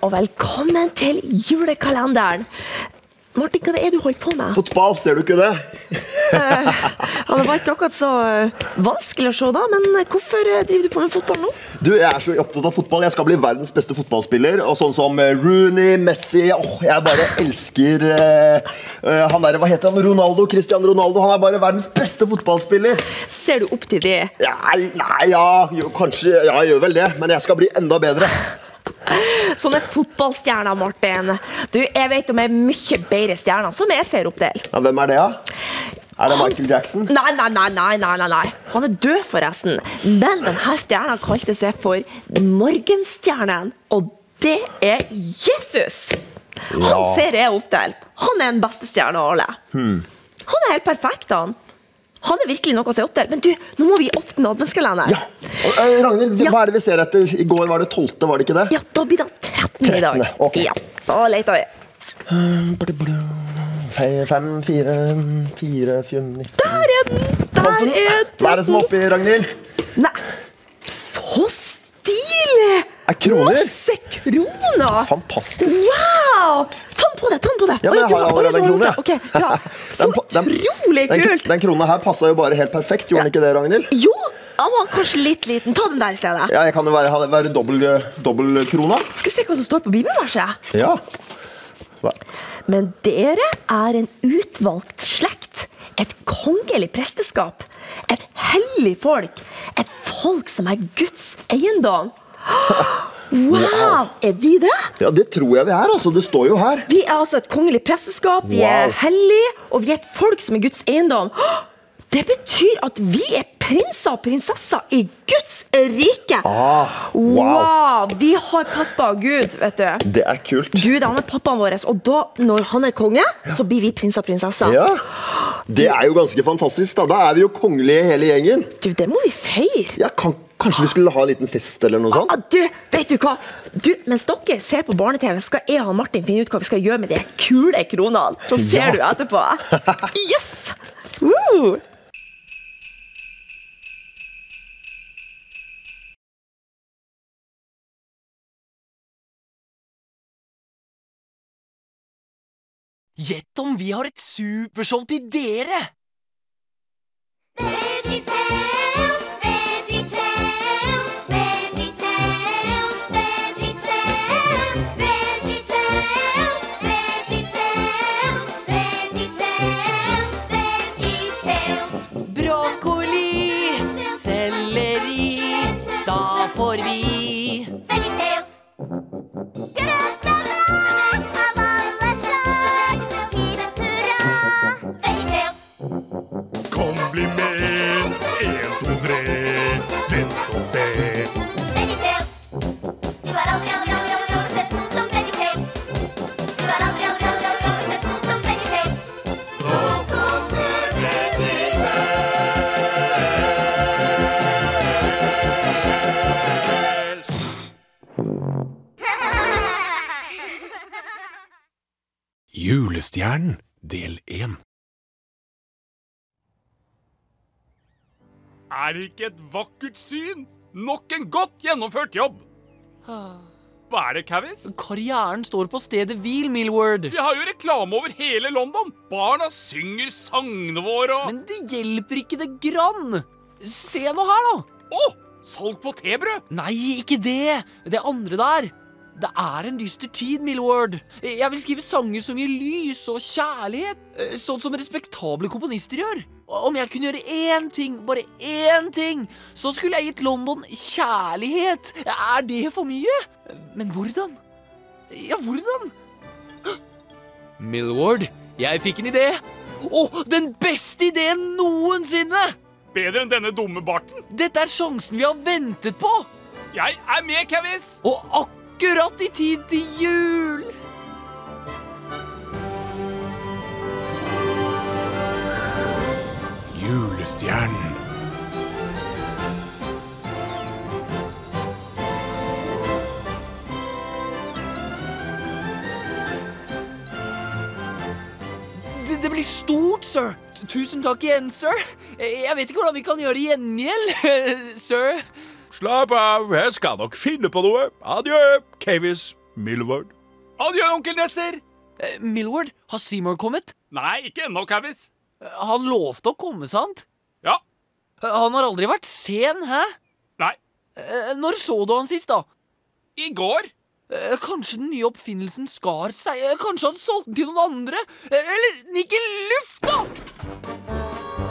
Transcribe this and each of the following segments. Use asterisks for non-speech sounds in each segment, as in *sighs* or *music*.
og velkommen til julekalenderen. Martin, hva er det du holder på med? Fotball, ser du ikke det? Han var ikke akkurat så eh, vanskelig å se, da, men hvorfor eh, driver du på med fotball nå? Du, Jeg er så opptatt av fotball. Jeg skal bli verdens beste fotballspiller. Og sånn som eh, Rooney, Messi åh, Jeg bare elsker eh, eh, han der, Hva heter han? Ronaldo? Cristian Ronaldo. Han er bare verdens beste fotballspiller. Ser du opp til de? Nei, nei, ja, jo, kanskje Ja, jeg gjør vel det, men jeg skal bli enda bedre. Sånne fotballstjerner, Martin. Du, Jeg vet om er mye bedre stjerner som jeg ser opp til. Ja, Hvem er det, da? Er det Michael Jackson? Nei, nei, nei, nei, nei, nei. Han er død, forresten. Men denne stjerna kalte seg for Morgenstjernen, og det er Jesus! Han ser jeg opp til. Han er den beste stjerna av alle. Han er helt perfekt, han. Han er virkelig noe å se opp til. Men du, nå må vi åpne adventskalenderen. Ja. Eh, Ragnhild, Ja. hva er det vi ser etter? I går var det 12., var det ikke det? Ja, da blir det 13 i dag. 13., ok. Ja, da leter vi. Fe- Fem, fire, fire, fire, nitten Der er den! Der er er Hva er det som er oppi, Ragnhild? Nei, så stilig! Er kroner? Masse kroner! Fantastisk. Wow! Ta den på deg, ta den på deg. Ja, men jeg har allerede en krone. Okay, ja. *laughs* Så Den den- utrolig Den, kult! den krona her passa jo bare helt perfekt, gjorde den ikke det, Ragnhild? Jo, den var kanskje litt liten. Ta den der i stedet. Ja, jeg kan jo være, være dobbel, dobbel krona. Skal vi se hva som står på bibelverset. Ja. Hva? Men dere er en utvalgt slekt, et kongelig presteskap, et hellig folk, et folk som er Guds eiendom. Wow! Er vi det? ja, det tror jeg vi er, altså. Det står jo her. Vi er altså et kongelig presteskap, vi er Wow. hellige, og vi er et folk som er Guds eiendom. Det betyr at vi er prinser og prinsesser i Guds rike. Ah, wow. wow! Vi har pappa Gud, vet du. Det er kult. Gud han er pappaen vår, og da, når han er konge, så blir vi prinser og prinsesser. Ja. Det er jo ganske fantastisk. Da Da er vi jo kongelige hele gjengen. Du, det må vi feire. Jeg kan, Kanskje vi skulle ha en liten fest eller noe sånt? Ah, du, vet du hva? Du, mens dere ser på barne-TV, skal jeg og Martin finne ut hva vi skal gjøre med de kule kronene. Så ser Ja. du etterpå. *laughs* Yes! Woo! Gjett om vi har et supershow til dere! VeggieTales, da får Julestjernen, del 1. Er det ikke et vakkert syn? Nok en godt gjennomført jobb. Hva er det, Cavis? Karrieren står på stedet hvil, Millward. Vi har jo reklame over hele London. Barna synger sangene våre og Men det hjelper ikke det grann. Se nå her, da. Å! Salg på tebrød! Nei, ikke det. Det andre der. Det er en dyster tid, Millward. Jeg vil skrive sanger som gir lys og kjærlighet. eh, Sånn som respektable komponister gjør. Om jeg kunne gjøre én ting, bare én ting, så skulle jeg gitt London kjærlighet. Er det for mye? Men hvordan? Ja, hvordan? Millward, jeg fikk en idé. Å, den beste ideen noensinne! Bedre enn denne dumme barten. Dette er sjansen vi har ventet på. Jeg er med, Kevis. Og akkurat i tid til jul! Julestjernen. Det, det blir stort, sir. Tusen takk igjen, sir. Jeg vet ikke hvordan vi kan gjøre gjengjeld, *laughs* sir. Slapp av, jeg skal nok finne på noe. Adjø, Kavis, Millward. Adjø, onkel Nesser. Eh, Millward, har Seymour kommet? Nei, ikke ennå, Kevis. Eh, Han lovte å komme, sant? Ja. Eh, Han har aldri vært sen, hæ? Nei. Eh, Når så du han sist, da? I går. Eh, Kanskje den nye oppfinnelsen skar seg? Eh, Kanskje han solgte den til noen andre? Eh, Eller den gikk i lufta?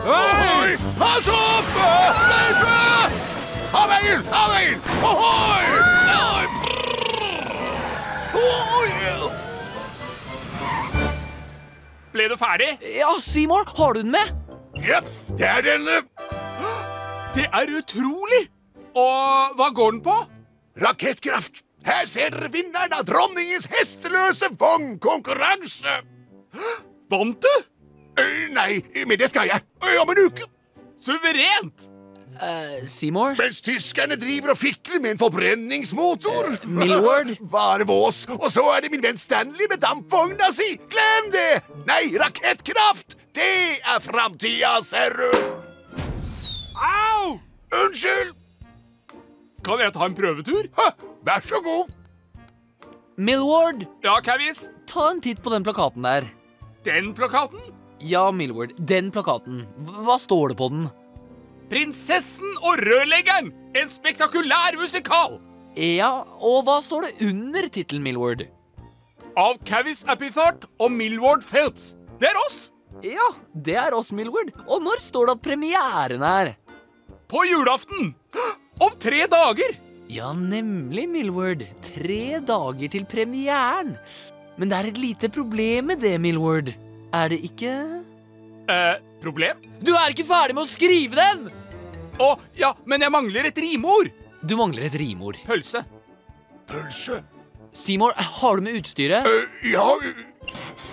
Hei! Pass opp! Hjelp! Av veien! Av veien! Ohoi! Ble du ferdig? Ja, Seymour, har du den med? Jepp, det er denne. Det er utrolig! Og hva går den på? Rakettkraft! Her ser dere vinneren av dronningens hesteløse vognkonkurranse! Vant du? Eh, Nei, men det skal jeg. Eh, Om en uke. Suverent! Eh, Seymour? Mens tyskerne driver og fikler med en forbrenningsmotor. Milward? *laughs* Bare vås. Og så er det min venn Stanley med dampvogna si. Glem det! Nei, rakettkraft! Det er framtida, ser du. Au! Unnskyld. Kan jeg ta en prøvetur? Ha, vær så god. Milward, Ja, Kevis. ta en titt på den plakaten der. Den plakaten? Ja, Milward, den plakaten. Hva står det på den? Prinsessen og rørleggeren! En spektakulær musikal! Ja, og hva står det under tittelen, Milward? Av Cavis Appithart og Milward Phelps. Det er oss! Ja, det er oss, Milward. Og når står det at premieren er? På julaften. Om tre dager. Ja, nemlig, Milward. Tre dager til premieren. Men det er et lite problem med det, Milward. Er det ikke? Eh, problem? Du er ikke ferdig med å skrive den! Å, ja, men jeg mangler et rimord. Du mangler et rimord. Pølse. Pølse. Seymour, har du med utstyret? Uh, ja,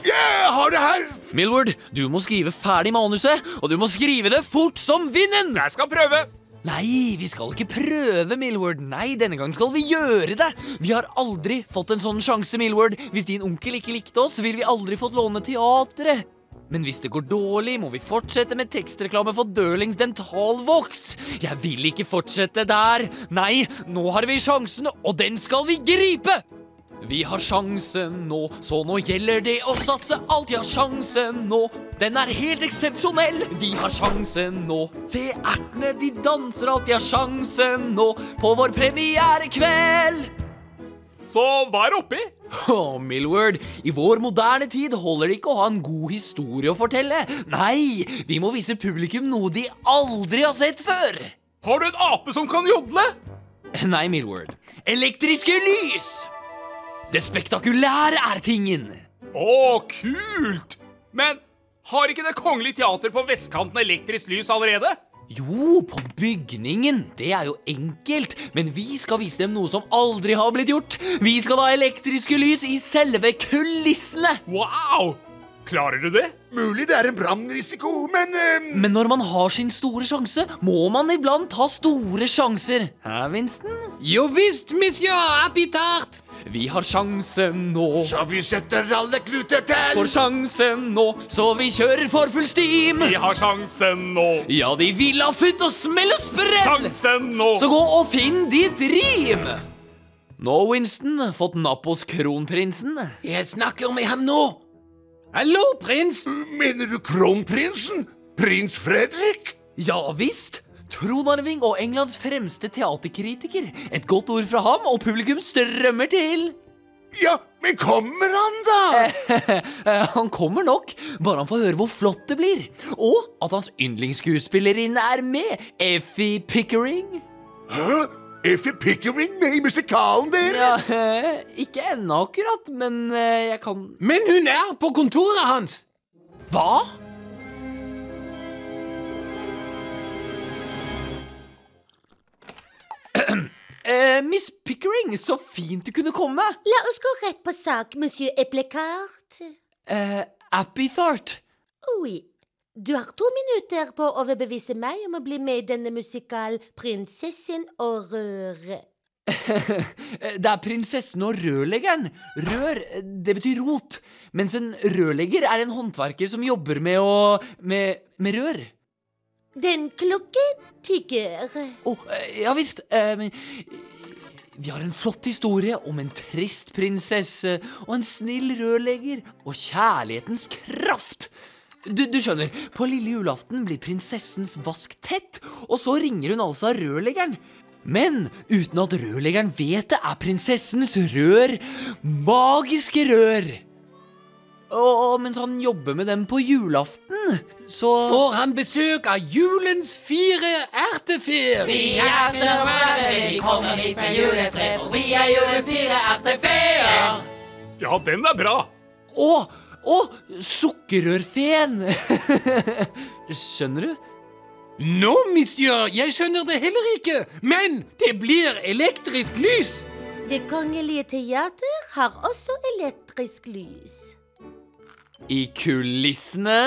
jeg har det her. Milward, du må skrive ferdig manuset, og du må skrive det fort som vinden! Jeg skal prøve. Nei, vi skal ikke prøve, Milward. Nei, denne gang skal vi gjøre det. Vi har aldri fått en sånn sjanse, Milward. Hvis din onkel ikke likte oss, ville vi aldri fått låne teatret. Men hvis det går dårlig, må vi fortsette med tekstreklame for Dørlings dentalvoks. Jeg vil ikke fortsette der. Nei, nå har vi sjansen, og den skal vi gripe! Vi har sjansen nå, så nå gjelder det å satse alt. Ja, sjansen nå, den er helt eksepsjonell. Vi har sjansen nå. Se ertene, de danser alt. Ja, sjansen nå på vår premierekveld. Så hva er oppi? *laughs* Oh, Millward, i vår moderne tid holder det ikke å ha en god historie å fortelle. Nei, vi må vise publikum noe de aldri har sett før. Har du en ape som kan jodle? Nei, Millward. Elektriske lys! Det spektakulære er tingen. Å, kult! Men har ikke Det Kongelige Teater på vestkanten elektrisk lys allerede? Jo, på bygningen. Det er jo enkelt. Men vi skal vise dem noe som aldri har blitt gjort. Vi skal ha elektriske lys i selve kulissene. Wow! Klarer du det? Mulig det er en brannrisiko, men eh, Men når man har sin store sjanse, må man iblant ta store sjanser. Hæ, Winston? Jo visst, monsieur Appitart. Vi har sjansen nå. Så vi setter alle kluter til. For sjansen nå, så vi kjører for full steam. Vi har sjansen nå. Ja, de vil ha futt og smell og sprell. Sjansen nå. Så gå og finn ditt rim. Nå, Winston, fått napp hos kronprinsen. Jeg snakker med ham nå. Hallo, prins. Mener du kronprinsen? Prins Fredrik? Ja visst. Tronarving og Englands fremste teaterkritiker. Et godt ord fra ham, og publikum strømmer til. Ja, men kommer han, da? *laughs* Han kommer nok, bare han får høre hvor flott det blir. Og at hans yndlingsskuespillerinne er med. Effie Pickering. Hæ? Effie Pickering med i musikalen deres? Ja, ikke ennå akkurat, men eh, jeg kan Men hun er på kontoret hans. Hva? *clears throat* Eh, Miss Pickering, så fint du kunne komme. La oss gå rett på sak, monsieur Eplekart. Eh, Appythart. Oui. Du har to minutter på å overbevise meg om å bli med i denne musikalen Prinsessen og røret. *laughs* Det er prinsessen og rørleggeren. Rør, det betyr rot. Mens en rørlegger er en håndverker som jobber med å med, med rør. Den klokken tigger. Å, oh, ja visst. eh, vi har en flott historie om en trist prinsesse og en snill rørlegger og kjærlighetens kraft. Du, du skjønner, på lille julaften blir prinsessens vask tett, og så ringer hun altså rørleggeren. Men uten at rørleggeren vet det, er prinsessens rør magiske rør. Og mens han jobber med dem på julaften, så Får han besøk av julens fire ertefeer? Vi er vi kommer hit med julefred, for vi er julens fire ertefeer. Ja, den er bra. Å, å, sukkerrørfeen. *laughs* Skjønner du? Nå, monsieur, jeg skjønner det heller ikke, men det blir elektrisk lys. Det kongelige teater har også elektrisk lys. I kulissene.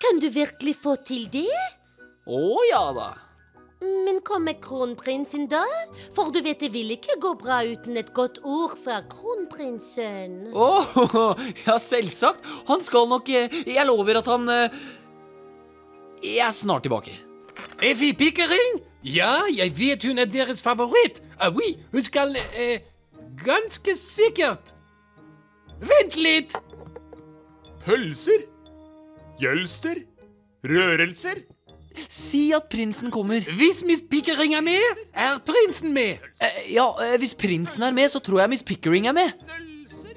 Kan du virkelig få til det? Å ja da. Men kommer kronprinsen da? For du vet det vil ikke gå bra uten et godt ord fra kronprinsen. Å, *laughs* ja, selvsagt. Han skal nok eh, Jeg lover at han eh, Jeg er snart tilbake. Effie Pickering? Ja, jeg vet hun er deres favoritt. Ah, oui, hun skal eh, Ganske sikkert. Vent litt. Pølser. Jølster. Rørelser. Si at prinsen kommer. Hvis Miss Pickering er med, er prinsen med. Eh, ja, eh, Hvis prinsen er med, så tror jeg Miss Pickering er med.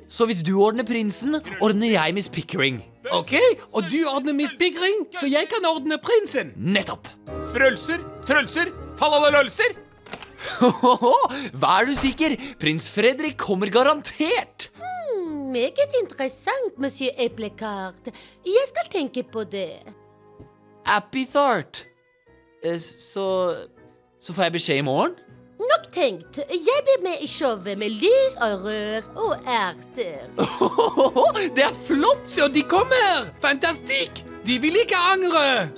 Så hvis du ordner prinsen, ordner jeg Miss Pickering. Ok, og du ordner Miss Pickering, så jeg kan ordne prinsen. Nettopp. Sprølser. Trølser. Falalølser. Vær du sikker, prins Fredrik kommer garantert. Hmm, Meget interessant, monsieur Eplekart. Jeg skal tenke på det. Appythart. Eh, Så Så får jeg beskjed i morgen? Nok tenkt. Jeg blir med i showet med lys og rør og erter. *laughs* Det er flott! Så de kommer! Fantastikk! De vil ikke angre.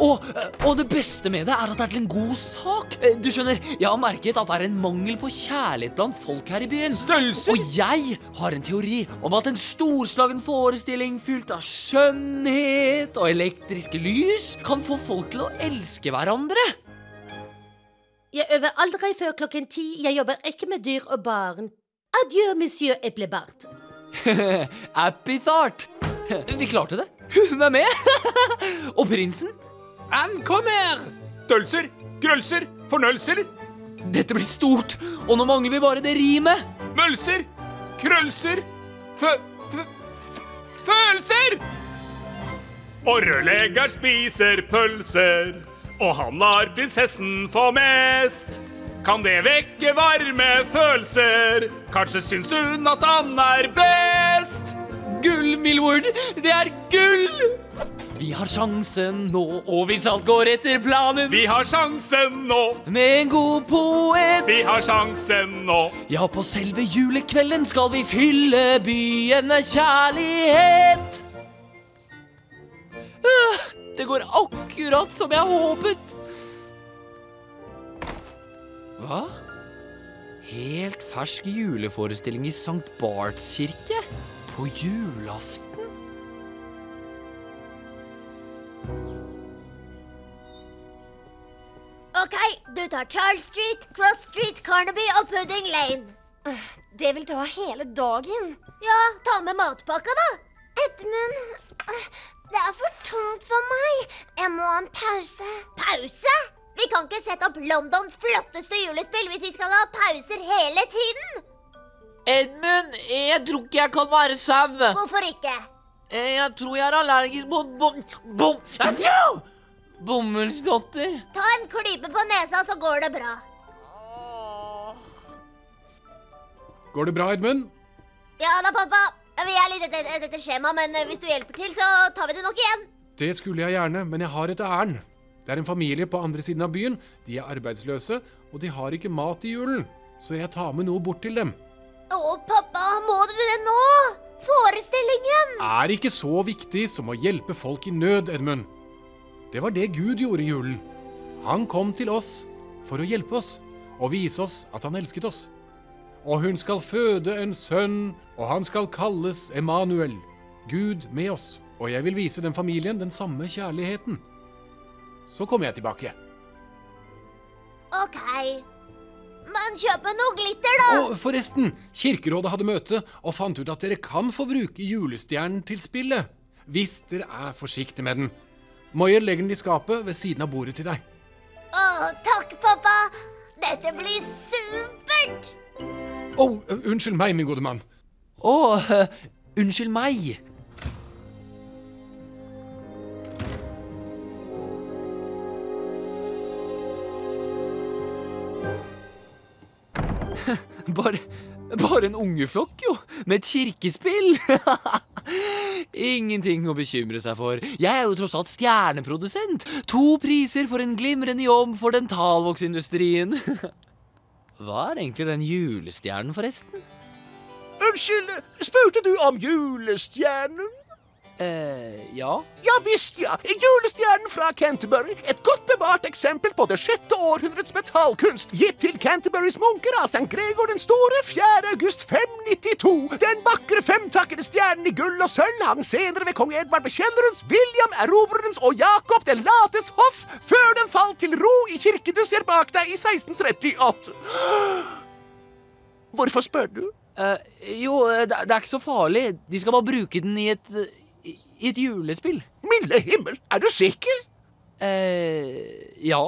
Og, og det beste med det er at det er til en god sak. Eh, Du skjønner, Jeg har merket at det er en mangel på kjærlighet blant folk her i byen. Stølser. Og jeg har en teori om at en storslagen forestilling fylt av skjønnhet og elektriske lys kan få folk til å elske hverandre. Jeg øver aldri før klokken ti. Jeg jobber ikke med dyr og barn. Adjø, monsieur Eplebart. *laughs* Appythart. Vi klarte det. Hun er med. *laughs* og prinsen. Han kommer! Dølser. Grølser. Fornølser. Dette blir stort, og nå mangler vi bare det rimet. Mølser. Krølser. Fø... fø følelser! Og rørlegger spiser pølser, og han lar prinsessen få mest. Kan det vekke varme følelser? Kanskje syns hun at han er best? Gull, Milward! Det er gull! Vi har sjansen nå, og hvis alt går etter planen Vi har sjansen nå, Med en god poet vi har sjansen nå. Ja, på selve julekvelden skal vi fylle byen med kjærlighet Ah, Det går akkurat som jeg håpet Hva? Helt fersk juleforestilling i St. Barts kirke? På julaften? Tar Charles Street, Cross Street, Carnaby og Pudding Lane. Det vil ta hele dagen. Ja, ta med matpakka, da. Edmund, det er for tungt for meg. Jeg må ha en pause. Pause? Vi kan ikke sette opp Londons flotteste julespill hvis vi skal ha pauser hele tiden. Edmund, jeg tror ikke jeg kan være sau. Hvorfor ikke? Jeg tror jeg er allergisk mot bom... bom... Bomullsdotter. Ta en klype på nesa, så går det bra. Går det bra, Edmund? Ja da, pappa. Vi er litt etter, etter skjema, men eh, hvis du hjelper til, så tar vi det nok igjen. Det skulle jeg gjerne, men jeg har et ærend. Det er en familie på andre siden av byen. De er arbeidsløse, og de har ikke mat i julen. Så jeg tar med noe bort til dem. Å, pappa, må du det nå? Forestillingen! Er ikke så viktig som å hjelpe folk i nød, Edmund. Det var det Gud gjorde i julen. Han kom til oss for å hjelpe oss og vise oss at han elsket oss. Og hun skal føde en sønn, og han skal kalles Emanuel, Gud med oss. Og jeg vil vise den familien den samme kjærligheten. så kommer jeg tilbake. OK. Men kjøp noe glitter, da. Og forresten, Kirkerådet hadde møte og fant ut at dere kan få bruke julestjernen til spillet. Hvis dere er forsiktige med den. Moyer legger den i skapet ved siden av bordet til deg. Å, takk, pappa. Dette blir supert. Å, unnskyld meg, min gode mann. Å, eh, unnskyld meg. *laughs* Bare, bare en ungeflokk, jo. Med et kirkespill. *laughs* Ingenting å bekymre seg for. Jeg er jo tross alt stjerneprodusent. To priser for en glimrende jobb for dentalvoksindustrien. *laughs* Hva er egentlig den julestjernen, forresten? Unnskyld, spurte du om julestjernen? Eh, ja. Ja visst, ja. Julestjernen fra Canterbury. Et godt bevart eksempel på det sjette århundrets metallkunst. Gitt til Canterburys munker av St. Gregor den store 4. august 592. Den vakre femtakkede stjernen i gull og sølv hang senere ved kong Edvard Bekjennerens, William Erobrerens og Jakob den lates hoff, før den falt til ro i kirke du ser bak deg i 1638. Hvorfor spør du? Uh, jo, eh, det, det er ikke så farlig. De skal bare bruke den i et, i, et julespill. Milde himmel, er du sikker? Eh, ja.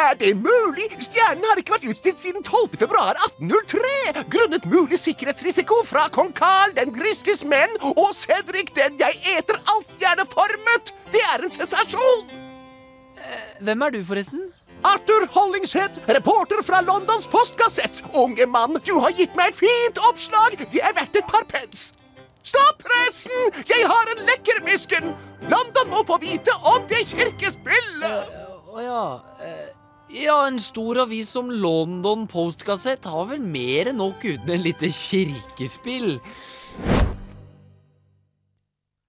Er det mulig? Stjernen har ikke vært utstilt siden 12. februar 1803, grunnet mulig sikkerhetsrisiko fra kong Karl den griskes menn og Cedric den jeg eter altstjerneformet. Det er en sensasjon! Hvem er du, forresten? Arthur Hollingshead, reporter fra Londons postkassett. Unge mann, du har gitt meg et fint oppslag. Det er verdt et par pence. Stopp pressen! Jeg har en lekkermisken! London må få vite om det kirkespillet! Å ja. Uh, ja, en stor avis som London Postkassett har vel mer enn nok uten en lite kirkespill.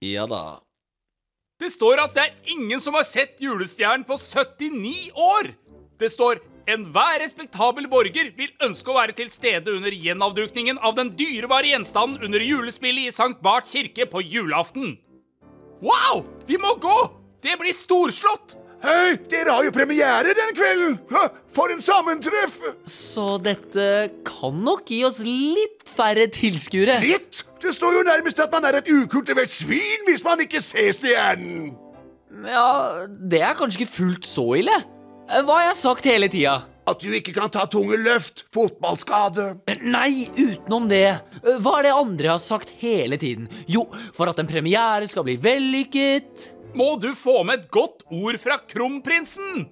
Ja da. Det står at det er ingen som har sett julestjernen på 79 år. Det står enhver respektabel borger vil ønske å være til stede under gjenavdukningen av den dyrebare gjenstanden under julespillet i Sankt Bart kirke på julaften. Wow! Vi må gå! Det blir storslått! Hei, dere har jo premiere denne kvelden! For en sammentreff! Så dette kan nok gi oss litt færre tilskuere. Litt? Det står jo nærmest at man er et ukultivert svin hvis man ikke ser stjernen. Ja, det er kanskje ikke fullt så ille. Eh, Hva har jeg sagt hele tida? At du ikke kan ta tunge løft, fotballskade. Nei, utenom det. Eh, Hva er det andre jeg har sagt hele tiden? Jo, for at en premiere skal bli vellykket. Må du få med et godt ord fra kronprinsen?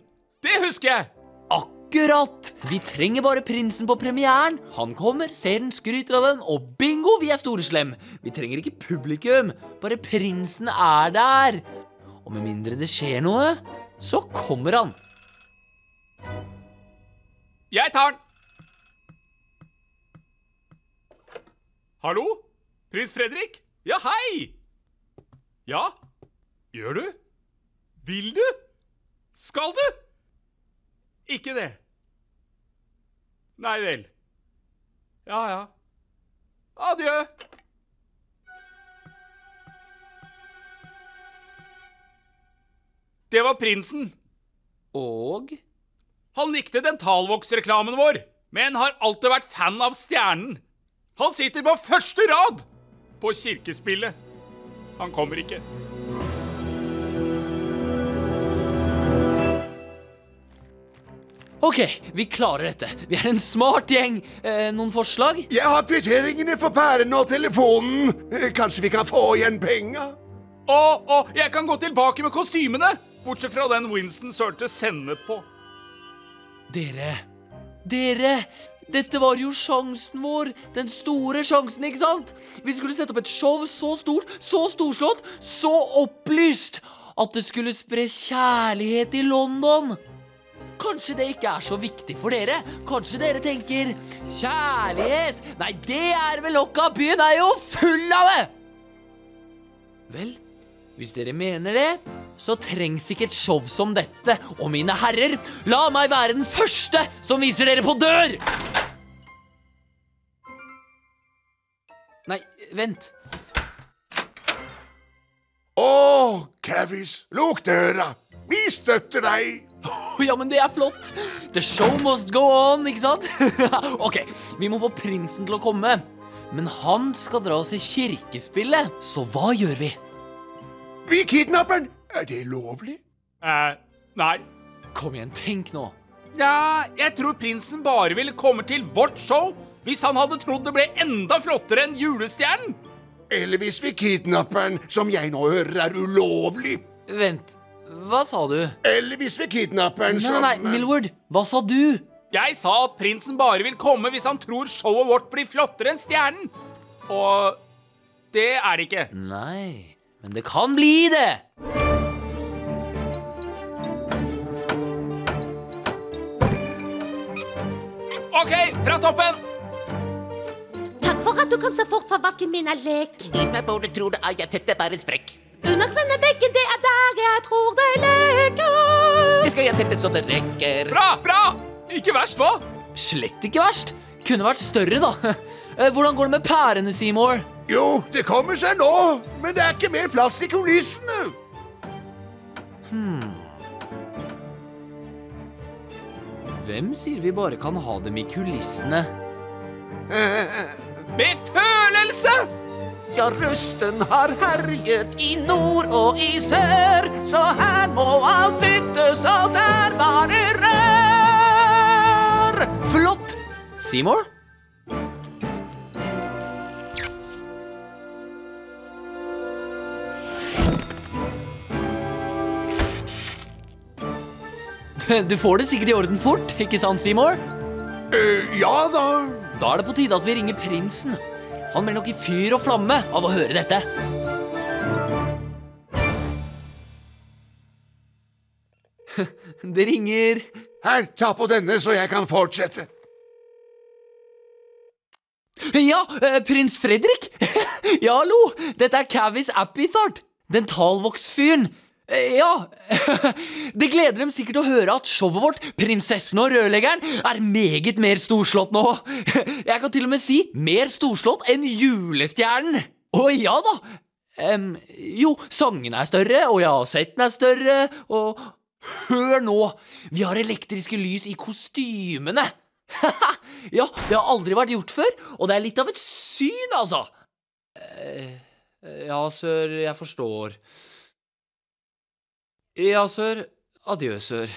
Det husker jeg. Akkurat! Vi trenger bare prinsen på premieren. Han kommer, ser den, skryter av den, og bingo, vi er storeslem. Vi trenger ikke publikum, bare prinsen er der. Og med mindre det skjer noe, så kommer han. Jeg tar den. Hallo? Prins Fredrik? Ja, hei! Ja? Gjør du? Vil du? Skal du? Ikke det. Nei vel. Ja, ja. Adjø. Det var prinsen. Og Han likte dentalvoksreklamen vår, men har alltid vært fan av stjernen. Han sitter på første rad på kirkespillet. Han kommer ikke. OK, vi klarer dette. Vi er en smart gjeng. Eh, noen forslag? Jeg har kvitteringene for pæren og telefonen. Eh, Kanskje vi kan få igjen penga? Å, å, jeg kan gå tilbake med kostymene! Bortsett fra den Winston sølte sennep på. Dere, dere, dette var jo sjansen vår. Den store sjansen, ikke sant? Vi skulle sette opp et show så stort, så storslått, så opplyst at det skulle spre kjærlighet i London. Kanskje det ikke er så viktig for dere? Kanskje dere tenker kjærlighet? Nei, det er vel nok av. Byen er jo full av det! Vel, hvis dere mener det, så trengs ikke et show som dette. Og mine herrer, la meg være den første som viser dere på dør! Nei, vent. Å, Cavis, lukk døra. Vi støtter deg. *laughs* Ja, men det er flott. The show must go on, ikke sant? *laughs* ok, vi må få prinsen til å komme. Men han skal dra oss i kirkespillet, så hva gjør vi? Vi kidnapper den. Er det lovlig? Eh, nei. Kom igjen, tenk nå. Ja, jeg tror prinsen bare ville komme til vårt show hvis han hadde trodd det ble enda flottere enn julestjernen. Eller hvis vi kidnapperen, som jeg nå hører er ulovlig. Vent, hva sa du? Eller hvis vi kidnapperen Nei, som nei, nei, Milward, hva sa du? Jeg sa at prinsen bare vil komme hvis han tror showet vårt blir flottere enn stjernen. Og det er det ikke. Nei, men det kan bli det. OK, fra toppen. Takk for at du kom så fort fra vasken min er lek. Vis meg er burde tror det er jeg tette bare en sprekk. Under denne bekken, det er der jeg tror det leker. Det skal jeg tette så det rekker. Bra, bra! Ikke verst, hva? Slett ikke verst. Kunne vært større, da. *laughs* Eh, Hvordan går det med pærene, Seymour? Jo, det kommer seg nå, men det er ikke mer plass i kulissene. Hvem sier vi bare kan ha dem i kulissene? *laughs* Med følelse! Ja, rusten har herjet i nord og i sør, så her må alt byttes, alt er bare rør. Flott! Seymour? *laughs* Du får det sikkert i orden fort, ikke sant, Seymour? Eh, ja da. Da er det på tide at vi ringer prinsen. Han blir nok i fyr og flamme av å høre dette. *laughs* Det ringer. Her, ta på denne så jeg kan fortsette. Ja, eh, prins Fredrik! *laughs* ja, hallo! Dette er Cavis Appithart, dentalvoksfyren. Eh, Ja, *laughs* det gleder dem sikkert å høre at showet vårt, Prinsessen og rørleggeren, er meget mer storslått nå. *laughs* Jeg kan til og med si mer storslått enn julestjernen. Å ja da! Um, jo, sangene er større, og ja, setten er større, og Hør nå! Vi har elektriske lys i kostymene! *laughs* ja, det har aldri vært gjort før, og det er litt av et syn, altså. Uh, ja, sør, jeg forstår. Ja, sør. Adjø, sør.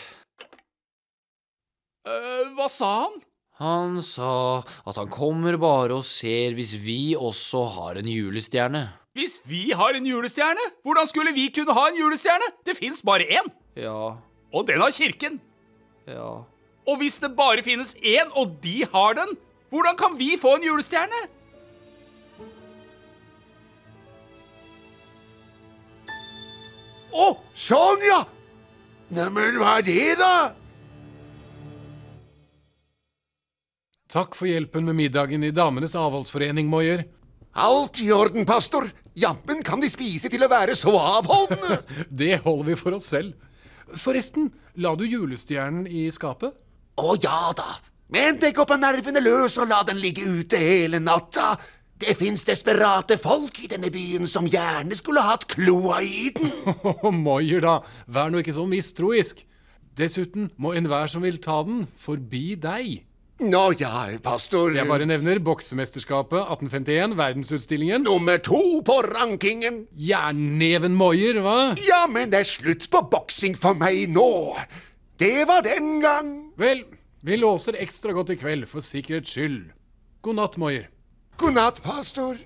Uh, hva sa han? Han sa at han kommer bare og ser hvis vi også har en julestjerne. Hvis vi har en julestjerne, hvordan skulle vi kunne ha en julestjerne? Det fins bare én, Ja, og den har kirken. ja Og hvis det bare finnes én, og de har den, hvordan kan vi få en julestjerne? Å, sånn ja! Neimen, hva er det, da? Takk for hjelpen med middagen i Damenes avholdsforening, Moyer. Alt i orden, pastor. Jammen kan de spise til å være så avholdne. *laughs* Det holder vi for oss selv. Forresten, la du julestjernen i skapet? Å ja da. Men dekk opp av nervene løs og la den ligge ute hele natta. Det fins desperate folk i denne byen som gjerne skulle hatt kloa i den. *laughs* Moyer, da. Vær nå ikke så mistroisk. Dessuten må enhver som vil ta den, forbi deg. Nå ja, pastor. Jeg bare nevner boksemesterskapet 1851, verdensutstillingen. Nummer to på rankingen. Jernneven Moyer, hva? Ja, men det er slutt på boksing for meg nå. Det var den gang. Vel, vi låser ekstra godt i kveld, for sikkerhets skyld. God natt, Moyer. God natt, pastor.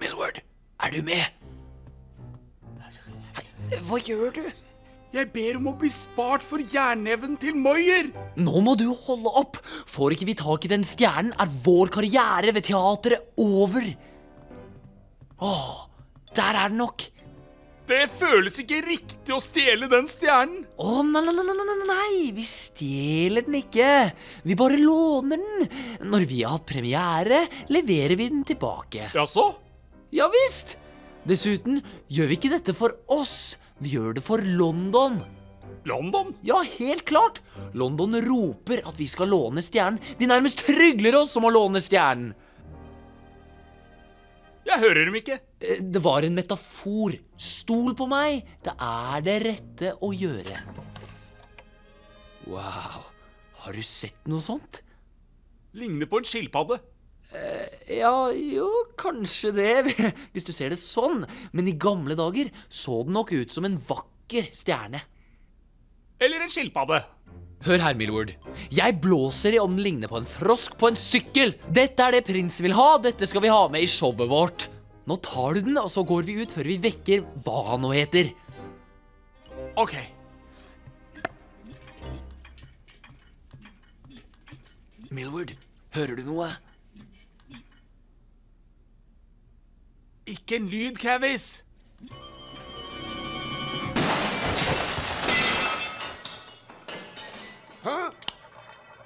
Millward, er du med? Hva gjør du? Jeg ber om å bli spart for jernneven til Moyer. Nå må du holde opp! Får ikke vi tak i den stjernen, er vår karriere ved teatret over. Åh, der er den nok. Det føles ikke riktig å stjele den stjernen. Å, nei, nei, nei, nei, nei, nei, vi stjeler den ikke. Vi bare låner den. Når vi har hatt premiere, leverer vi den tilbake. Jaså? Ja visst. Dessuten gjør vi ikke dette for oss, Vi gjør det for London. London? Ja, helt klart. London roper at vi skal låne stjernen. De nærmest trygler oss om å låne stjernen. Jeg hører dem ikke. Eh, Det var en metafor. Stol på meg. Det er det rette å gjøre. Wow. Har du sett noe sånt? Ligner på en skilpadde. Ja, jo, kanskje det, *laughs* hvis du ser det sånn. Men i gamle dager så den nok ut som en vakker stjerne. Eller en skilpadde. Hør her, Milward. Jeg blåser i om den ligner på en frosk på en sykkel. Dette er det prinsen vil ha. Dette skal vi ha med i showet vårt. Nå tar du den, og så går vi ut før vi vekker hva han nå heter. Ok. Milward, hører du noe? Ikke en lyd, Cavis.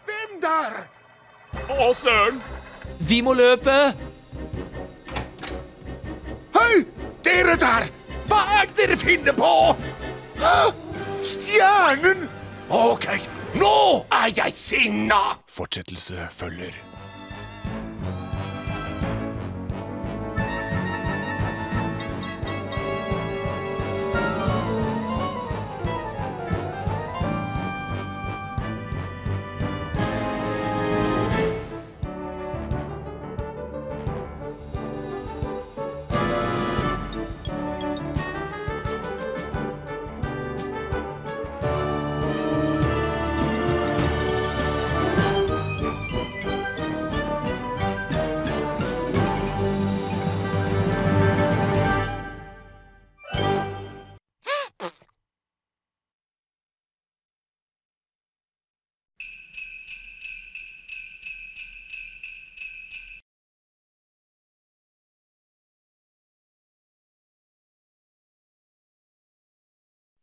Hvem der? Å, søren. Vi må løpe! Hei, dere der! Hva er det dere finner på? Hæ? Stjernen! Ok, nå er jeg sinna! Fortsettelse følger.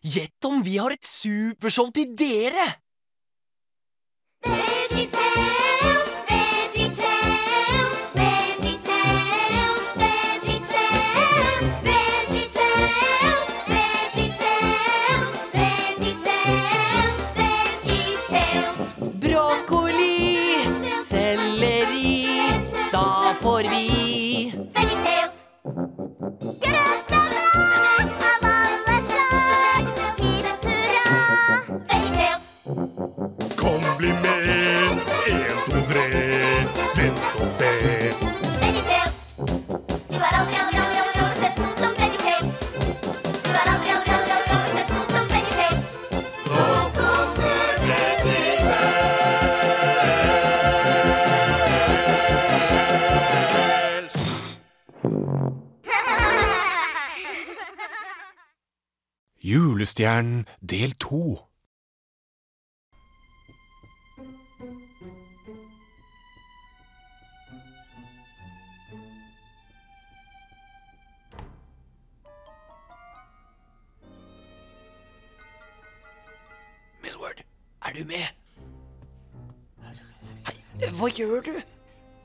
Gjett om vi har et supershow til dere! Julestjernen del to. Milward, er du med? Hei, hva gjør du?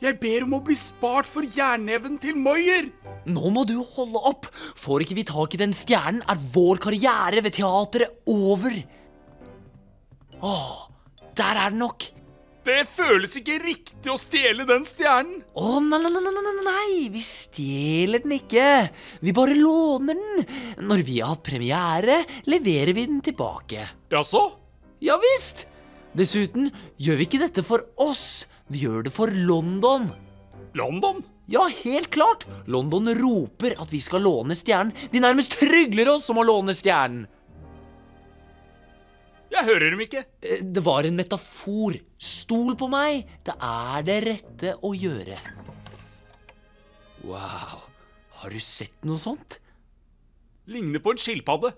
Jeg ber om å bli spart for jerneven til Moyer. Nå må du holde opp! Får ikke vi tak i den stjernen, er vår karriere ved teatret over. Åh, der er den nok. Det føles ikke riktig å stjele den stjernen. Å, nei, nei, nei, nei, nei, nei, vi stjeler den ikke. Vi bare låner den. Når vi har hatt premiere, leverer vi den tilbake. Jaså? Ja visst! Dessuten gjør vi ikke dette for oss, vi gjør det for London. London? Ja, helt klart! London roper at vi skal låne stjernen. De nærmest trygler oss om å låne stjernen. Jeg hører dem ikke. Eh, Det var en metafor. Stol på meg. Det er det rette å gjøre. Wow. Har du sett noe sånt? Ligner på en skilpadde.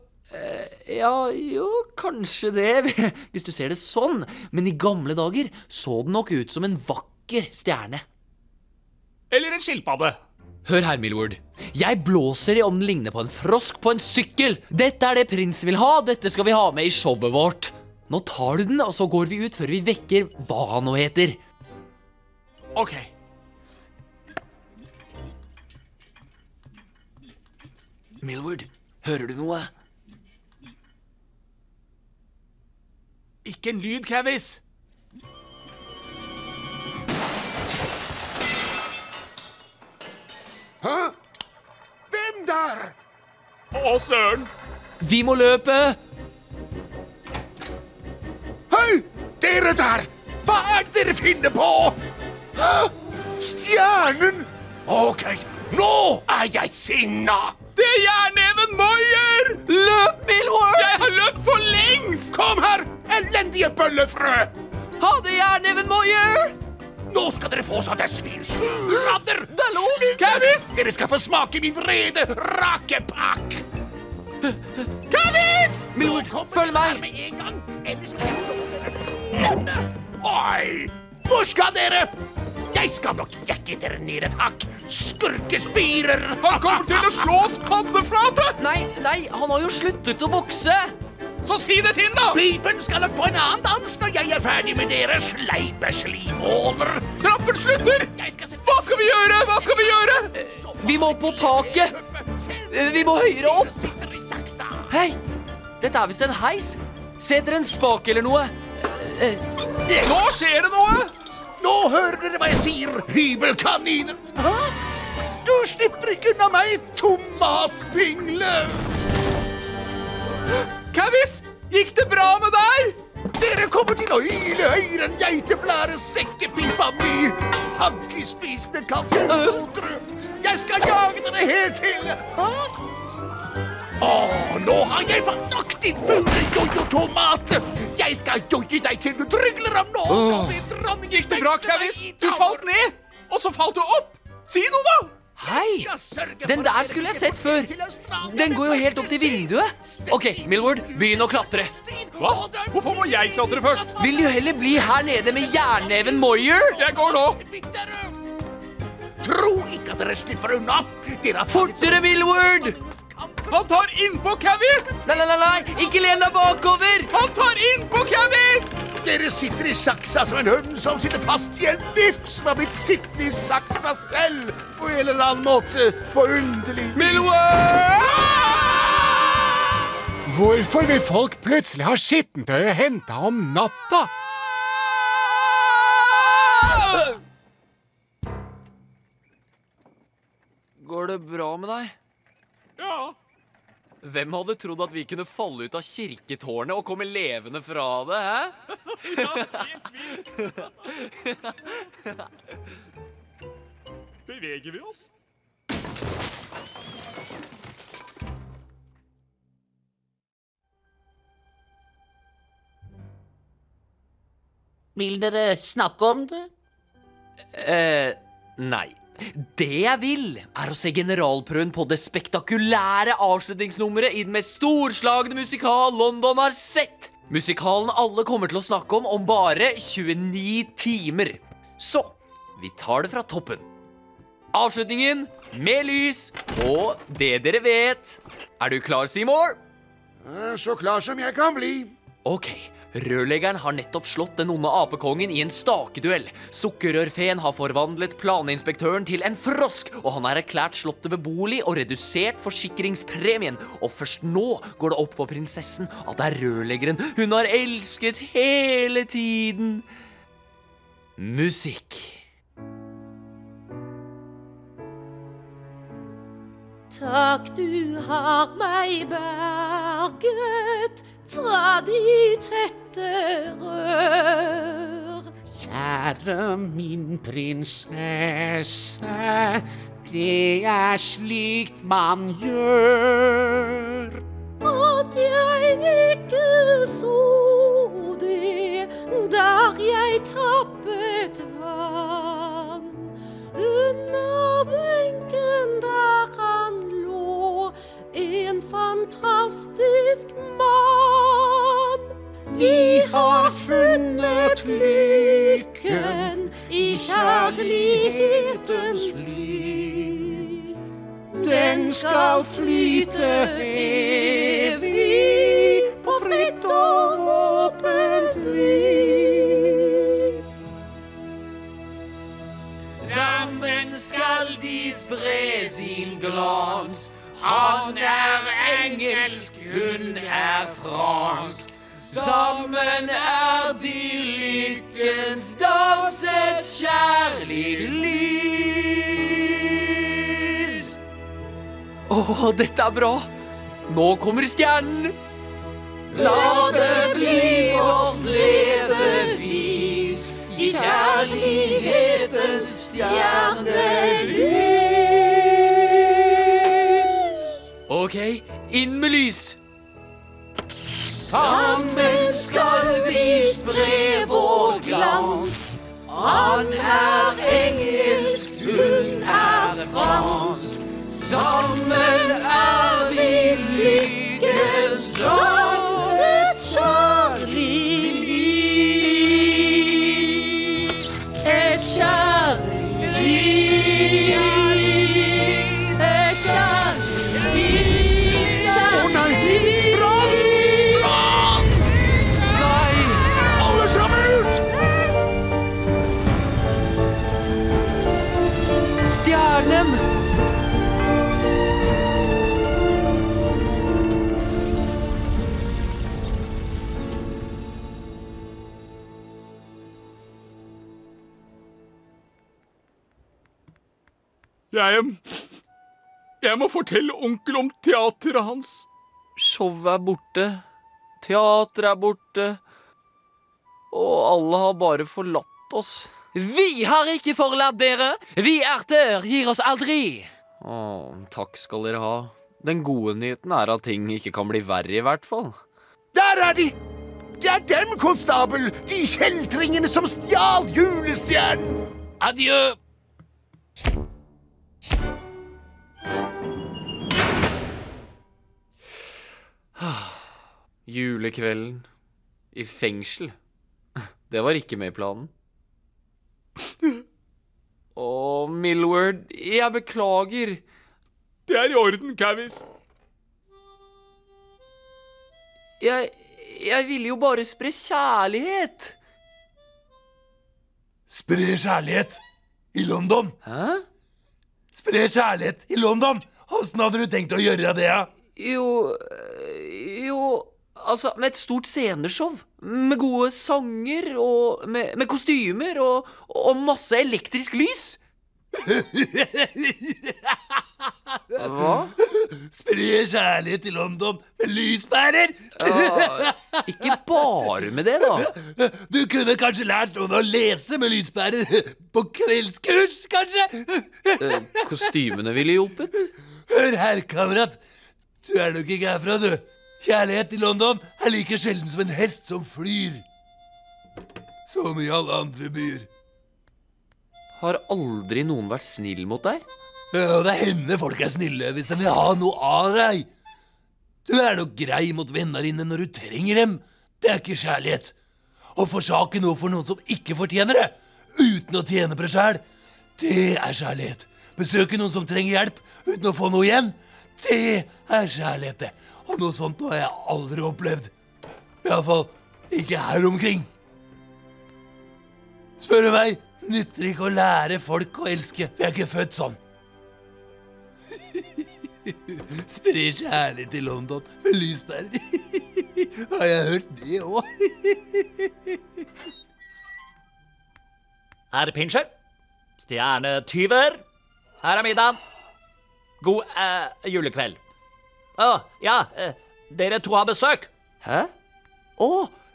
Ja, jo, kanskje det, *laughs* hvis du ser det sånn. Men i gamle dager så den nok ut som en vakker stjerne. Eller en skilpadde. Hør her, Millward. Jeg blåser i om den ligner på en frosk på en sykkel. Dette er det prinsen vil ha, dette skal vi ha med i showet vårt. Nå tar du den, og så går vi ut før vi vekker hva han nå heter. Ok. Millward, hører du noe? Ikke en lyd, Cavis. Hæ? Hvem der? Å, søren. Vi må løpe! Hei, dere der! Hva er det dere finner på? Hæ? Stjernen? Ok, nå er jeg sinna! Det er Jernneven Moyer! Løp, Milward! Jeg har løpt for lengst! Kom her, elendige bøllefrø! Ha det, Jernneven Moyer! Nå skal dere få så det svir sladder! Dere skal få smake min vrede, rakepakk! Kavis! Milord, følg meg! med en gang, ellers skal jeg slå dere. Oi! Hvor skal dere? Jeg skal nok jekke dere ned et hakk. Skurkespirer! Han kommer til å slå oss paddeflate! Nei, nei, han har jo sluttet å bokse! Så si det til da! Pipen skal få en annen dans når jeg er ferdig med dere, sleipe slimåler. Trappen slutter! Hva skal vi gjøre? Hva skal vi gjøre? Vi må på taket! Vi må høyere opp! Sitter i saksa. Hei! Dette er visst en heis. Se etter en spak eller noe. Nå skjer det noe! Nå hører dere hva jeg sier, hybelkaniner. Hæ? Du slipper ikke unna meg, tomatpingle. Cavis, gikk det bra med deg? Dere kommer til å hyle høyere enn geiteblære sekkepipa mi. hankespisende kattemotere. Jeg skal jage dere helt til. Å, nå har jeg fått nok, din fule jojo-tomat. Jeg skal joie deg til du trygler om nå. Blir Gikk det bra, i Du falt ned, og så falt du opp. Si noe, da! Hei! Den der skulle jeg sett før. Den går jo helt opp til vinduet. OK, Milward, begynn å klatre. Hva? Hvorfor må jeg klatre først? Vil du heller bli her nede med jerneven Moyer? Jeg går nå. Tro ikke at dere slipper unna. Dere har Fortere, Milward! Han tar innpå Cavis! Nei, nei, nei, nei, ikke len deg bakover! Han tar innpå Cavis! Dere sitter i saksa som en hund som sitter fast i en biff som har blitt sittende i saksa selv. På en eller annen måte. På underlig Milward! Hvorfor vil folk plutselig ha skittentøyet henta om natta? Går det bra med deg? Ja. Hvem hadde trodd at vi kunne falle ut av kirketårnet og komme levende fra det, hæ? ja, helt vilt. Beveger vi oss? Vil dere snakke om det? Eh, nei. Det jeg vil, er å se generalprøven på det spektakulære avslutningsnummeret i den mest storslagne musikal London har sett. Musikalen alle kommer til å snakke om om bare 29 timer. Så vi tar det fra toppen. Avslutningen med lys og det dere vet. Er du klar, Seymour? Så klar som jeg kan bli. Ok, rørleggeren har nettopp slått den onde apekongen i en stakeduell. Sukkerrørfeen har forvandlet planinspektøren til en frosk, og han har erklært slottet beboelig og redusert forsikringspremien. Og først nå går det opp for prinsessen at det er rørleggeren hun har elsket hele tiden. Musikk. Takk, du har meg berget fra de tette rør. Kjære min prinsesse, det er slikt man gjør. At jeg ikke så det der jeg Vi har funnet lykken i kjærlighetens lys. Den skal flyte evig på fritt og åpent vis. Sammen skal de spre sin glans. Han er engelsk, hun er. Sammen er de lykkens dans et kjærlig lys. Å, dette er bra. Nå kommer stjernen. La det bli vårt levevis i kjærlighetens stjernelys. OK, inn med lys. Sammen skal vi spre vår glans. Han er engelsk, hun er fransk. Sammen er vi lykkens dans. Jeg må fortelle onkel om teateret hans. Showet er borte. Teateret er borte. Og alle har bare forlatt oss. Vi har ikke forlatt dere! Vi erter gir oss aldri! Å, takk skal dere ha. Den gode nyheten er at ting ikke kan bli verre, i hvert fall. Der er de! Det er dem, konstabel! De kjeltringene som stjal julestjernen! Adjø! *sighs* Julekvelden i fengsel. *laughs* Det var ikke med i planen. *laughs* Å, Millward, jeg beklager. Det er i orden, Cavis. Jeg, jeg ville jo bare spre kjærlighet. Spre kjærlighet i London! Hæ? Spre kjærlighet i London! Åssen hadde du tenkt å gjøre det? Ja? Jo Jo, altså, med et stort sceneshow. Med gode sanger og med, med kostymer og, og masse elektrisk lys. Hva? Spre kjærlighet til London med lyspærer! Ja, ikke bare med det, da. Du kunne kanskje lært noen å lese med lyspærer på kveldskurs, kanskje? Eh, Kostymene ville hjulpet. Hør her, kamerat. Du er nok ikke herfra, du. Kjærlighet i London er like sjelden som en hest som flyr. Som i alle andre byer. Har aldri noen vært snill mot deg? Ja, det hender folk er snille hvis de vil ha noe av deg. Du er nok grei mot venner dine når du trenger dem. Det er ikke kjærlighet. Å forsake noe for noen som ikke fortjener det, uten å tjene på det sjæl, det er kjærlighet. Besøke noen som trenger hjelp uten å få noe igjen, det er kjærlighet, det. Og noe sånt har jeg aldri opplevd. Iallfall ikke her omkring. Spør du meg, nytter ikke å lære folk å elske. Vi er ikke født sånn. *laughs* Spre kjærlighet i London med lyspærer. *laughs* Har jeg hørt det òg? Herr Pinscher. Stjernetyver. Her er middagen. God eh, julekveld. Å, ja, eh, dere to har besøk. Hæ? Å,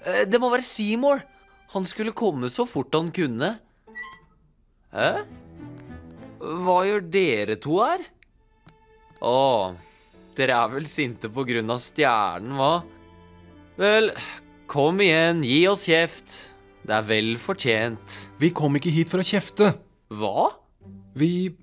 eh, det må være Seymour. Han skulle komme så fort han kunne. Hæ? Hva gjør dere to her? Å, dere er vel sinte på grunn av stjernen, hva? Vel, kom igjen, gi oss kjeft. Det er vel fortjent. Vi kom ikke hit for å kjefte. Hva? Vi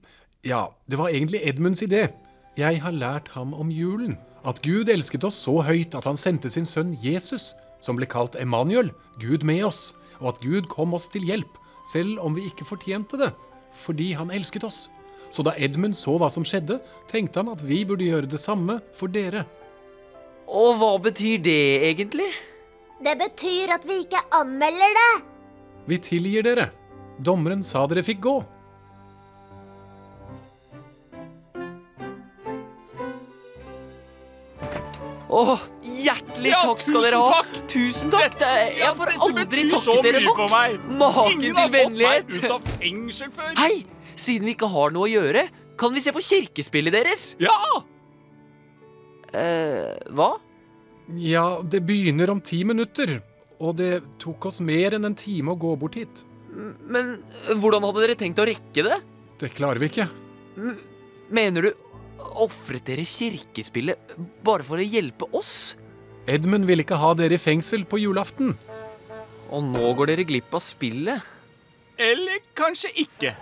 Ja, det var egentlig Edmunds idé. Jeg har lært ham om julen. At Gud elsket oss så høyt at han sendte sin sønn Jesus, som ble kalt Emanuel, Gud med oss, og at Gud kom oss til hjelp, selv om vi ikke fortjente det, fordi han elsket oss. Så da Edmund så hva som skjedde, tenkte han at vi burde gjøre det samme for dere. Og hva betyr det egentlig? Det betyr at vi ikke anmelder det. Vi tilgir dere. Dommeren sa dere fikk gå. Å, hjertelig Ja, takk skal dere ha. takk. Tusen takk. Det, Ja, jeg får dette aldri takket dere nok. Maken til vennlighet. Ingen har fått meg ut av fengsel før. Hei, siden vi ikke har noe å gjøre, kan vi se på kirkespillet deres? Ja! Eh, hva? Ja, det begynner om ti minutter. Og det tok oss mer enn en time å gå bort hit. Men eh, hvordan hadde dere tenkt å rekke det? Det klarer vi ikke. Mener du ofret dere kirkespillet bare for å hjelpe oss? Edmund ville ikke ha dere i fengsel på julaften. Og nå går dere glipp av spillet. Eller kanskje ikke.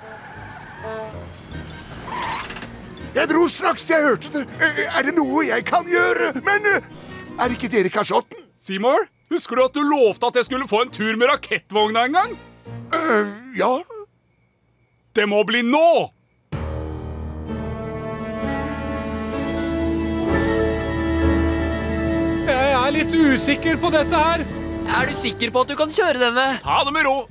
Jeg dro straks jeg hørte det. Eh, Er det noe jeg kan gjøre? Men eh, er ikke dere kasjotten? Seymour, husker du at du lovte at jeg skulle få en tur med rakettvogna en gang? Eh, ja. Det må bli nå! Litt usikker på dette her. Er du sikker på at du kan kjøre denne? Ta det med ro.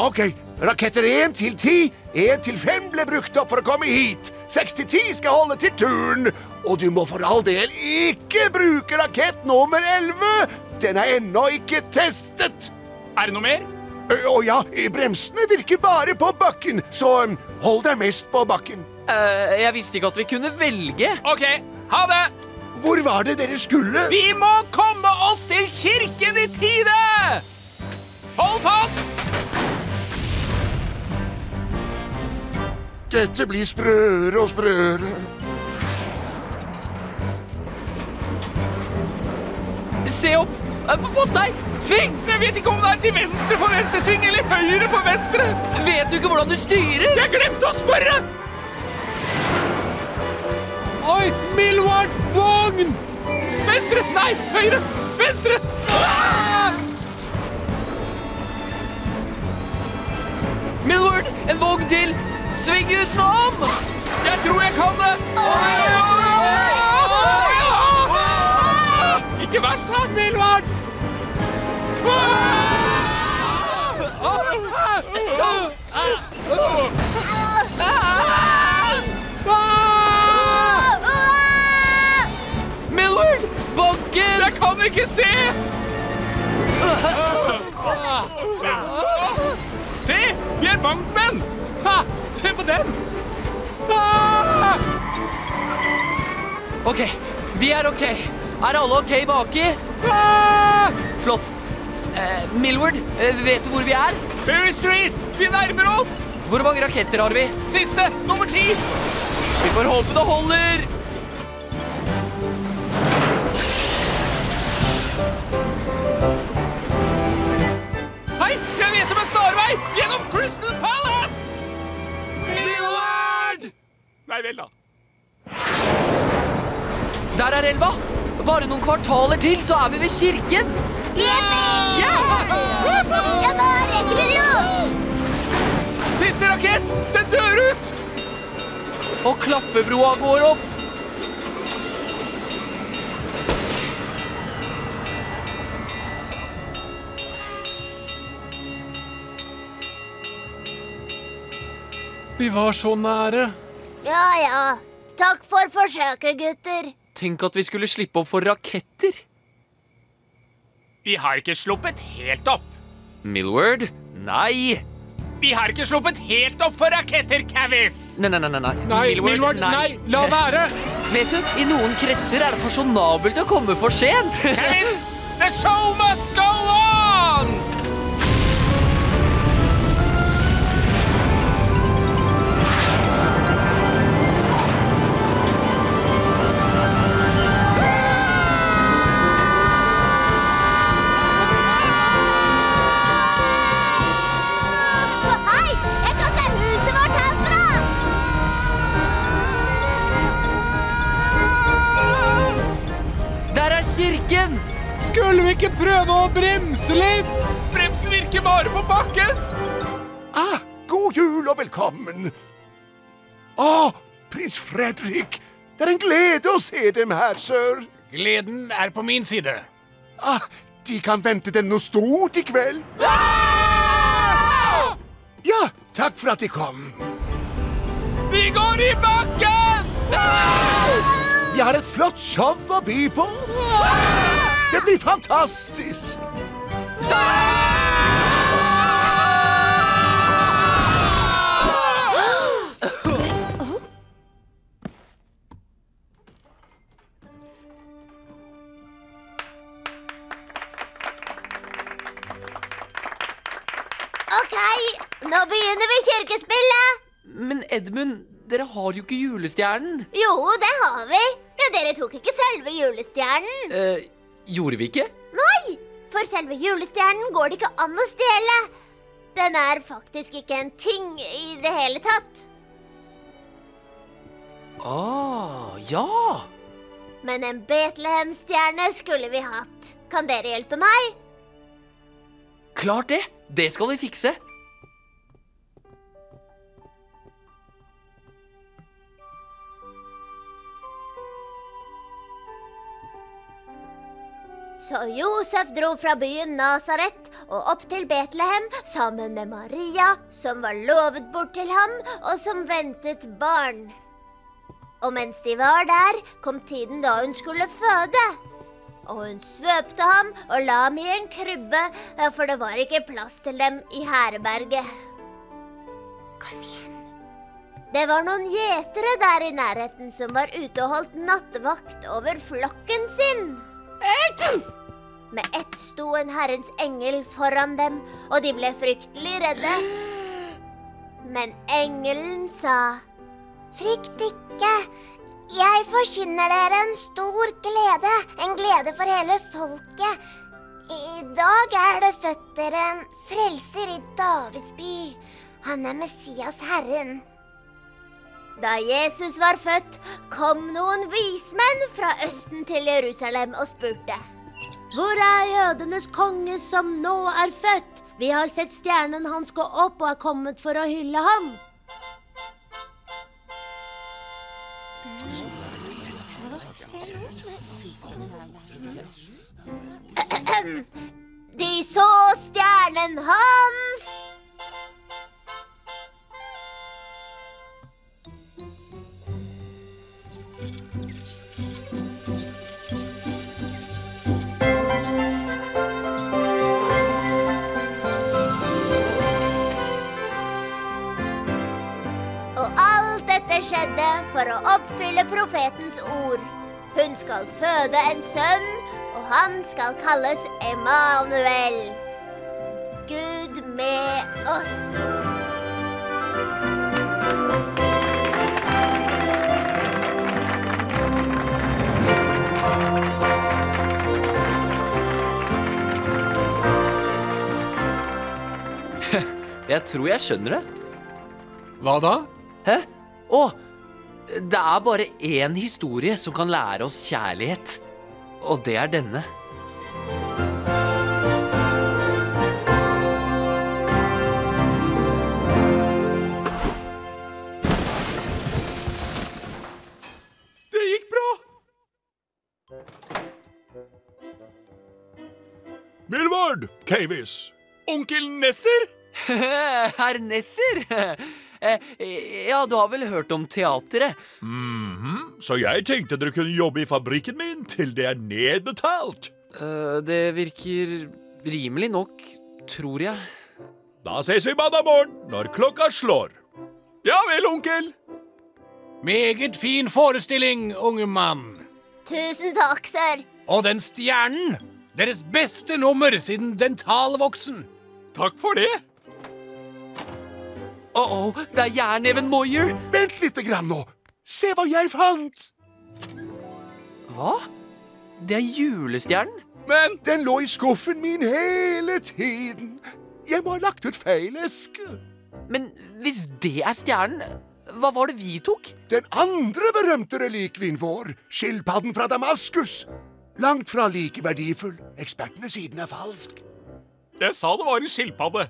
Ok, raketter 1 til 10, 1 til 5 ble brukt opp for å komme hit. 6 til 10 skal holde til turen. Og du må for all del ikke bruke rakett nummer 11. Den er ennå ikke testet. Er det noe mer? Å Å ja, bremsene virker bare på bakken, så ø, hold deg mest på bakken. Uh, jeg visste ikke at vi kunne velge. OK, ha det. Hvor var det dere skulle? Vi må komme oss til kirken i tide! Hold fast! Dette blir sprøere og sprøere. Se opp! Eh, Pass deg! Sving! Jeg vet ikke om det er til venstre for venstresving eller høyre for venstre. Vet du ikke hvordan du styrer? Jeg glemte å spørre! Oi, Milward! Vogn! Venstre! Nei, høyre! Venstre! Ah! Millward, en vogn til! Sving utenom! Jeg tror jeg kan det! Ikke verst her. Millward! Kan ikke se! Se! Vi er bankmenn! Ha! Se på den! Ok, vi er ok. Er alle ok baki? Flott. Eh, Millward, eh, vet du hvor vi er? Berry Street! Vi nærmer oss! Hvor mange raketter har vi? Siste! Nummer ti! Vi får håpe det holder! Crystal Palace! Millard! Nei vel, da. Der er elva. Bare noen kvartaler til, så er vi ved kirken. Jippi! Ja, da rekker vi det jo! Siste rakett! Den dør ut! Og klaffebroa går opp. Vi var så nære. Ja, ja. Takk for forsøket, gutter. Tenk at vi skulle slippe opp for raketter. Vi har ikke sluppet helt opp. Millward? Nei. Vi har ikke sluppet helt opp for raketter, Cavis! Nei, nei, nei. nei. Nei, Milward, nei, la være! Vet du, i noen kretser er det fasjonabelt å komme for sent. Cavis, the show must go on! Kirken! Skulle vi ikke prøve å bremse litt? Brems virker bare på bakken! Ah, god jul og velkommen. Å, prins Fredrik. Det er en glede å se dem her, sir. Gleden er på min side. Ah, de kan vente dem noe stort i kveld. Ja, takk for at de kom. Vi går i bakken! Vi har et flott show å by på. Det blir fantastisk! OK, nå begynner vi kirkespillet. Men Edmund, dere har jo ikke julestjernen. Jo, det har vi. Ja, dere tok ikke selve julestjernen. Eh, gjorde vi ikke? Nei, for selve julestjernen går det ikke an å stjele. Den er faktisk ikke en ting i det hele tatt. Ah, ja. Men en Betlehem-stjerne skulle vi hatt. Kan dere hjelpe meg? Klart det. Det skal vi fikse. Så Josef dro fra byen Nasaret og opp til Betlehem sammen med Maria, som var lovet bort til ham, og som ventet barn. Og mens de var der, kom tiden da hun skulle føde. Og hun svøpte ham og la ham i en krybbe, for det var ikke plass til dem i herberget. Kom igjen. Det var noen gjetere der i nærheten som var ute og holdt nattevakt over flokken sin. Med ett sto en Herrens engel foran dem, og de ble fryktelig redde. Men engelen sa, Frykt ikke. Jeg forkynner dere en stor glede, en glede for hele folket. I dag er det født dere en frelser i Davids by. Han er Messias Herren. Da Jesus var født, kom noen vismenn fra Østen til Jerusalem og spurte. Hvor er jødenes konge som nå er født? Vi har sett stjernen hans gå opp og er kommet for å hylle ham. *clears throat* De så stjernen hans. Skjedde for å oppfylle profetens ord. Hun skal føde en sønn, og han skal kalles Emanuel. Gud med oss. *laughs* Jeg tror jeg skjønner det. Hva da? Å, det er bare én historie som kan lære oss kjærlighet. Og det er denne. Det gikk bra. Milward, Kavis. Onkel Nesser? *laughs* Herr Nesser? Eh, Ja, du har vel hørt om teateret? Så jeg tenkte dere kunne jobbe i fabrikken min til det er nedbetalt. Uh, Det virker rimelig nok, tror jeg. Da ses vi mandag morgen når klokka slår. Ja vel, onkel. Meget fin forestilling, unge mann. Tusen takk, sir. Og den stjernen! Deres beste nummer siden dentalvoksen. Takk for det. Å-å, det er Jernneven Moyer! Vent lite grann nå. Se hva jeg fant. Hva? Det er julestjernen? Men Den lå i skuffen min hele tiden. Jeg må ha lagt ut feil eske. Men hvis det er stjernen, hva var det vi tok? Den andre berømte relikvien vår, skilpadden fra Damaskus. Langt fra like verdifull. Ekspertene siden er falsk. jeg sa det var en skilpadde.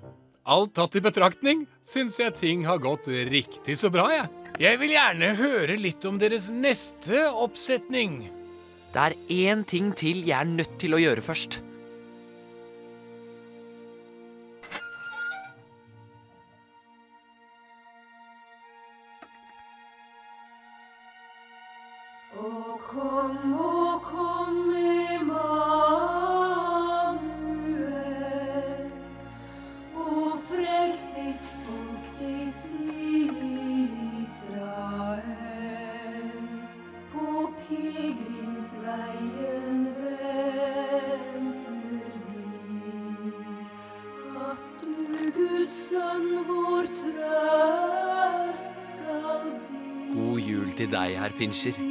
Alt tatt i betraktning syns jeg ting har gått riktig så bra, jeg. Jeg vil gjerne høre litt om deres neste oppsetning. Det er én ting til jeg er nødt til å gjøre først. Deg,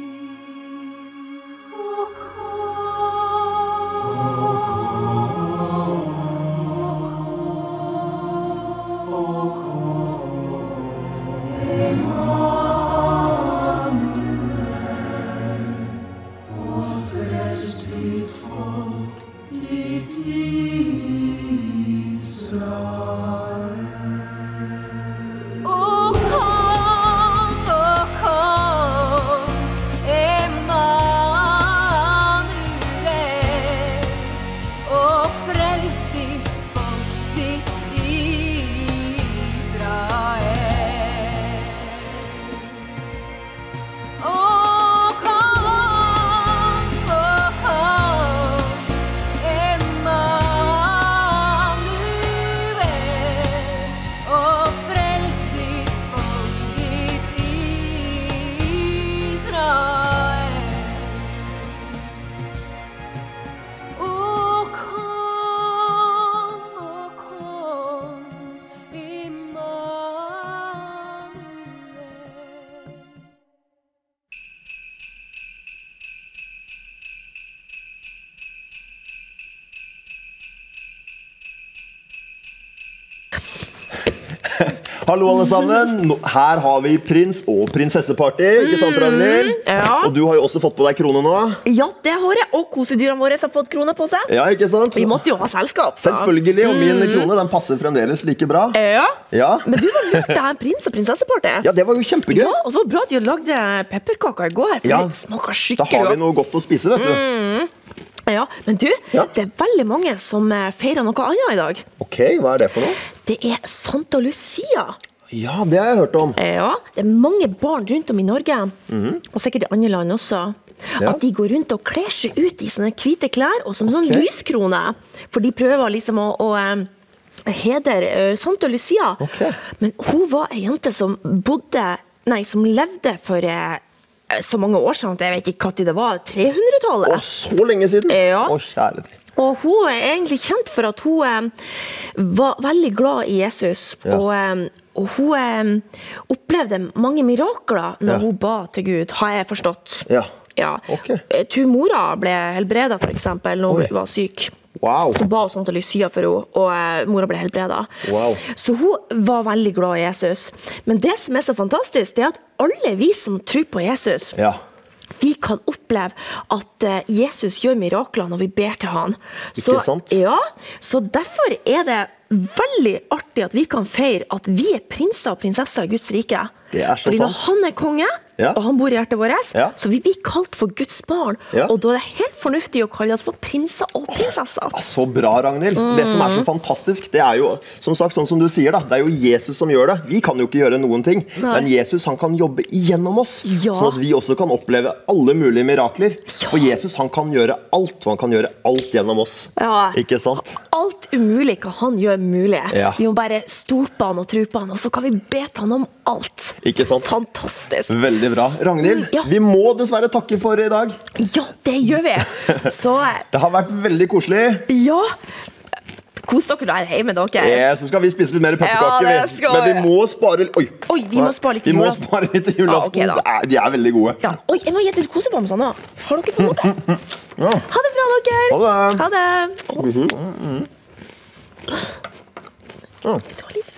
Hallo, alle sammen. Her har vi prins- og prinsesseparty. Ikke sant, Ragnhild? ja. Og du har jo også fått på deg krone nå. Ja, det har jeg. Og kosedyrene våre har fått krone på seg. Ja, ikke sant? Vi måtte jo ha selskap. så- Selvfølgelig. Og min krone den passer fremdeles like bra. Ja. Ja. Men du var lurt deg en prins- og prinsesseparty. ja, det var jo kjempegøy. Ja, og så var det bra at de lagde pepperkaker i går. For Ja. det smaker Da har vi noe godt å spise, vet du. Ja, Men du, Ja. det er veldig mange som eh, feirer noe annet i dag. Ok, hva er det for noe? Det er Santa Lucia. Ja, det har jeg hørt om. Ja, Det er mange barn rundt om i Norge, og sikkert i andre land også. Ja. At de går rundt og kler seg ut i sånne hvite klær og som sånn lyskrone. For de prøver liksom å, å eh, hedre eh, Santa Lucia. Okay. Men hun var ei jente som bodde Nei, som levde for eh, så mange år siden at jeg vet ikke når det var. 300-tallet. Å, så lenge siden? Ja. Å, kjære. Og hun er egentlig kjent for at hun eh, var veldig glad i Jesus. Ja. Og, eh, og hun eh, opplevde mange mirakler når Ja. hun ba til Gud, har jeg forstått. Ja. Ja. Ok. Tumora tror mora ble helbreda, f.eks., når Oi. hun var syk. Wow. Så ba hun til Lucia for henne, og eh, mora ble helbreda. Wow. Så hun var veldig glad i Jesus. Men det som er så fantastisk, det er at alle vi som tror på Jesus, Ja. vi kan oppleve at eh, Jesus gjør mirakler når vi ber til han. Ikke sant? Ja, så derfor er det veldig artig at vi kan feire at vi er prinser og prinsesser i Guds rike. Det er så Fordi når han er konge, Ja. og han bor i hjertet vårt, Ja. så vi blir kalt for Guds barn. Ja. Og da er det helt fornuftig å kalle oss for prinser og prinsesser. Oh, Så bra, Ragnhild. Det som er så fantastisk, det er jo som sagt, sånn som du sier da, det er jo Jesus som gjør det. Vi kan jo ikke gjøre noen ting, Nei. men Jesus han kan jobbe gjennom oss, Ja. sånn at vi også kan oppleve alle mulige mirakler. For Jesus han kan gjøre alt, og han kan gjøre alt gjennom oss. Ja. Ikke sant? Alt umulig kan han gjøre mulig. Ja. Vi må bare stole på han og tro på han, og så kan vi be til han om alt. Ikke sant? Fantastisk. Veldig bra. Ragnhild, Ja. vi må dessverre takke for i dag. Ja, det gjør vi. Så eh, *laughs* Det har vært veldig koselig. ja Kos dere der hjemme, dere. Ja, så skal vi spise litt mer pepperkaker. Ja, skal Men vi vi. må spare Oi, Oi, vi må spare litt vi til må julaften. spare litt til julaften. Ja, ok da. Det er, de er veldig gode. Ja. Oi, jeg må gi litt kosebamser nå. Har dere fått noe? *laughs* Ha det bra, dere. Ha det. Ha det. Å. Det var litt